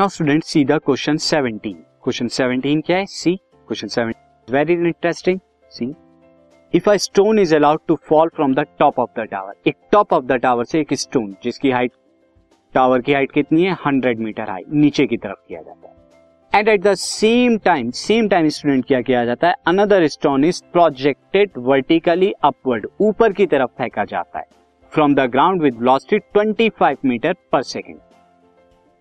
Now student see the question 17 question 17 क्या है see question 17 very interesting see if a stone is allowed to fall from the top of the tower एक top of the tower से एक stone जिसकी height tower की height कितनी है? Hundred metre high नीचे की तरफ़ किया जाता है। And at the same time same time student क्या किया जाता है? Another stone is projected vertically upward ऊपर की तरफ़ फेंका जाता है। From the ground with velocity 25 metre per second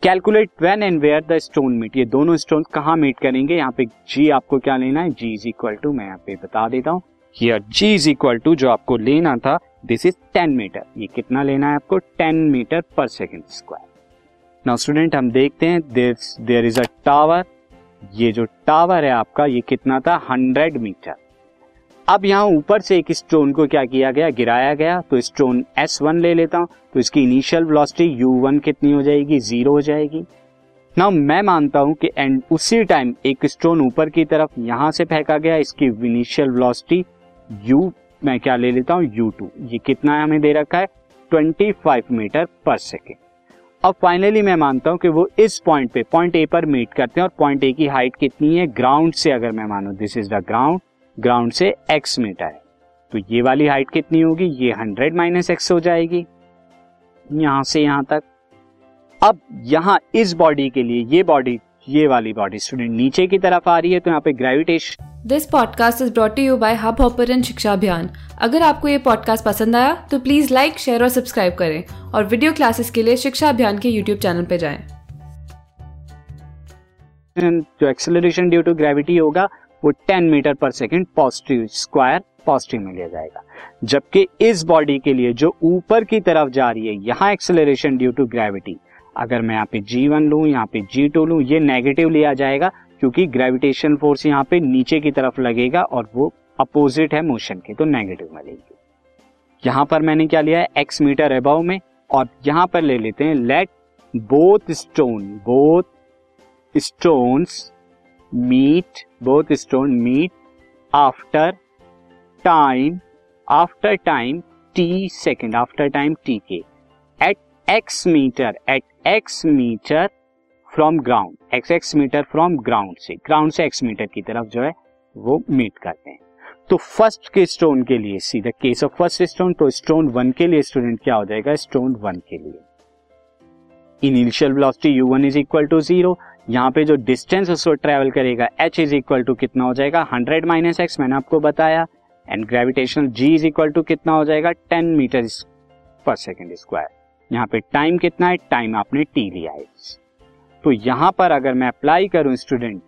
calculate when and where the stone meet ये दोनों स्टोन कहाँ मीट करेंगे? यहाँ पे जी आपको क्या लेना है? जी इज़ इक्वल टू मैं यहाँ पे बता देता हूँ। Here g is equal to जो आपको लेना था दिस इज़ 10 मीटर ये कितना लेना है आपको? 10 metre per second square now student हम देखते हैं देर इज़ अ टावर ये जो टावर है आपका, ये कितना था? 100 मीटर अब यहाँ ऊपर से एक स्टोन को क्या किया गया? गिराया गया। तो स्टोन S1 ले लेता हूँ। तो इसकी इनिशियल वेलोसिटी यू वन कितनी हो जाएगी? ज़ीरो हो जाएगी। ना मैं मानता हूँ कि एंड उसी टाइम एक स्टोन ऊपर की तरफ़ यहाँ से फेंका गया। इसकी इनिशियल वेलोसिटी यू मैं क्या ले लेता हूँ? यू टू ये कितना है हमें दे रखा है? 25 मीटर पर सेकेंड अब फाइनली मैं मानता हूँ कि वो इस पॉइंट पे पॉइंट ए पर मीट करते हैं और पॉइंट ए की हाइट कितनी है? ग्राउंड से अगर मैं मानू this is the ground ground से एक्स मीटर है। तो ये वाली हाइट कितनी होगी? ये हंड्रेड माइनस एक्स हो जाएगी। यहाँ से यहाँ तक। अब यहाँ इस बॉडी के लिए ये बॉडी ये वाली बॉडी स्टूडेंट नीचे की तरफ़ आ रही है तो यहाँ पे gravitation this podcast is brought you by Hubhopper शिक्षा अभियान अगर आपको ये पॉडकास्ट पसंद आया तो प्लीज़ लाइक शेयर और सब्सक्राइब करें और वीडियो क्लासेस के लिए शिक्षा अभियान के यूट्यूब चैनल पर जाएँ। जो एक्सेलरेशन ड्यू टू ग्रेविटी होगा वो 10 metre per second positive square positive में लिया जाएगा। जबकि इस बॉडी के लिए जो ऊपर की तरफ़ जा रही है, यहाँ एक्सेलरेशन ड्यू टू ग्रेविटी अगर मैं यहाँ पे जी वन लू, यहाँ पे जी टू लू, ये नेगेटिव लिया जाएगा, क्योंकि ग्रेविटेशन फोर्स यहाँ पे नीचे की तरफ़ लगेगा और वो अपोजिट है मोशन के तो नेगेटिव में लेगी। यहाँ पर मैंने क्या लिया है? एक्स मीटर अबव में, और यहाँ पर ले लेते हैं let both stone both stones meet both stone meet after time after time t second after time t के at x metre at x metre from ground x x metre from ground से ground से x metre की तरफ़ जो है, वो meet करते हैं। तो फ़र्स्ट के स्टोन के लिए see the case of first stone तो स्टोन वन के लिए स्टूडेंट क्या हो जाएगा? स्टोन वन के लिए। Initial velocity u one is equal to zero यहाँ पे जो डिस्टेंस उसको ट्रेवल करेगा एच इज़ इक्वल टू कितना हो जाएगा? हंड्रेड माइनस एक्स मैंने आपको बताया and gravitational g is equal to कितना हो जाएगा? Ten metre per second square यहाँ पे टाइम कितना है? टाइम आपने टी लिया है। तो यहाँ पर अगर मैं अप्लाई करूँ student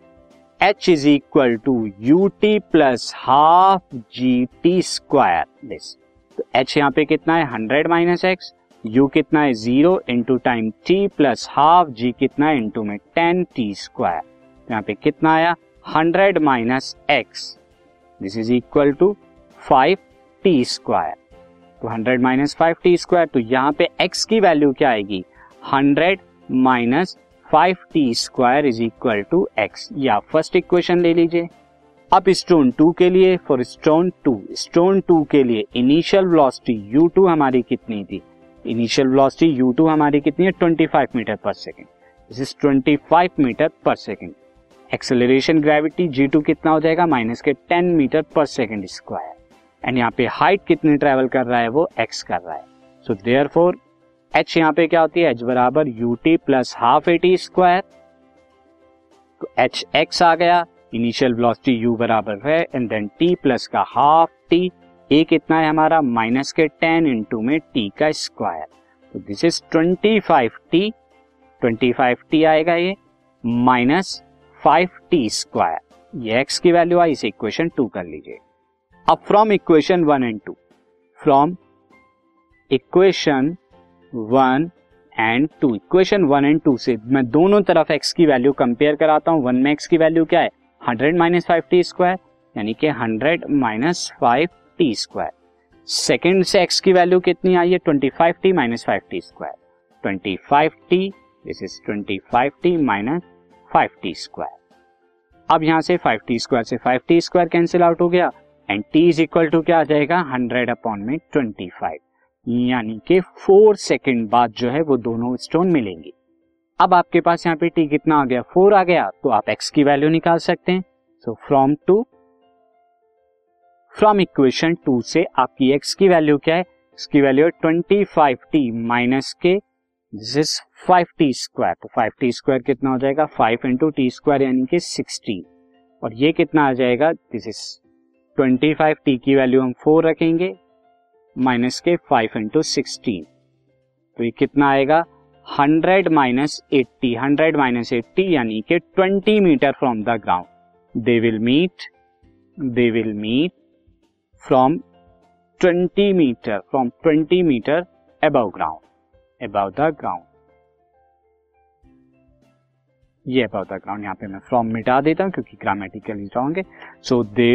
h is equal to u t plus half g t square this तो एच यहाँ पे कितना है? हंड्रेड माइनस एक्स यू कितना है? Zero into time t plus half g कितना इंटू में टेन टी स्क्वायर यहाँ पे कितना आया? Hundred minus x this is equal to five t square तो hundred minus five t square तो यहाँ पे एक्स की वैल्यू क्या आएगी? Hundred minus five t square is equal to x या फ़र्स्ट इक्वेशन ले लीजिए। अब स्टोन टू के लिए for stone two stone two के लिए इनिशियल वेलोसिटी यू टू हमारी कितनी थी? इनिशियल वेलोसिटी यू टू हमारी कितनी है? 25 metre per second this is 25 metre per second acceleration gravity g two कितना हो जाएगा? माइनस के 10 metre per second square and यहाँ पे हाइट कितनी ट्रेवल कर रहा है? वो एक्स कर रहा है. सो देयर फोर एच यहाँ पे क्या होती है? एच बराबर u t plus half a t square तो एच एक्स आ गया. इनिशियल वेलोसिटी यू बराबर है. एंड देन टी प्लस का हाफ़ टी ए कितना है हमारा माइनस के टेन इंटू में टी का स्क्वायर। तो this is twenty five t twenty five t आएगा ये, माइनस फाइव टी स्क्वायर। ये एक्स की वैल्यू आई, इसे इक्वेशन टू कर लीजिए। अब from equation one and two from equation one and two equation one and two से मैं दोनों तरफ़ एक्स की वैल्यू कंपेयर कराता हूँ। वन में एक्स की वैल्यू क्या है? Hundred minus five t square, यानी कि hundred minus five t square. Second से एक्स की वैल्यू कितनी आई है? Twenty five t minus five t square. Twenty five t this is twenty five t minus five t square अब यहाँ से फाइव टी स्क्वायर से five t square cancel out हो गया। And t is equal to क्या आ जाएगा? Hundred upon में ट्वेंटी फाइव यानी कि फोर सेकेंड बाद जो है वो दोनों स्टोन मिलेंगे। अब आपके पास यहाँ पे टी कितना आ गया? फोर आ गया। तो आप एक्स की वैल्यू निकाल सकते हैं। So from two from equation two से आपकी एक्स की वैल्यू क्या है? इसकी वैल्यू है ट्वेंटी फाइव टी माइनस के this is five t square तो फाइव टी स्क्वायर कितना हो जाएगा? फाइव इंटू टी स्क्वायर यानी कि सिक्सटीन और ये कितना आ जाएगा? This is twenty five t की वैल्यू हम फोर रखेंगे माइनस के फाइव इंटू सिक्सटीन तो ये कितना आएगा? Hundred minus eighty hundred minus eighty यानी कि twenty metre from the ground they will meet they will meet from twenty metre from twenty metre above ground above the ground ये about the ground यहाँ पे मैं from मिटा देता हूँ क्योंकि ग्रामेटिकली रॉन्ग है so they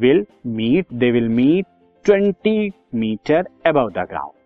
will meet they will meet twenty metre above the ground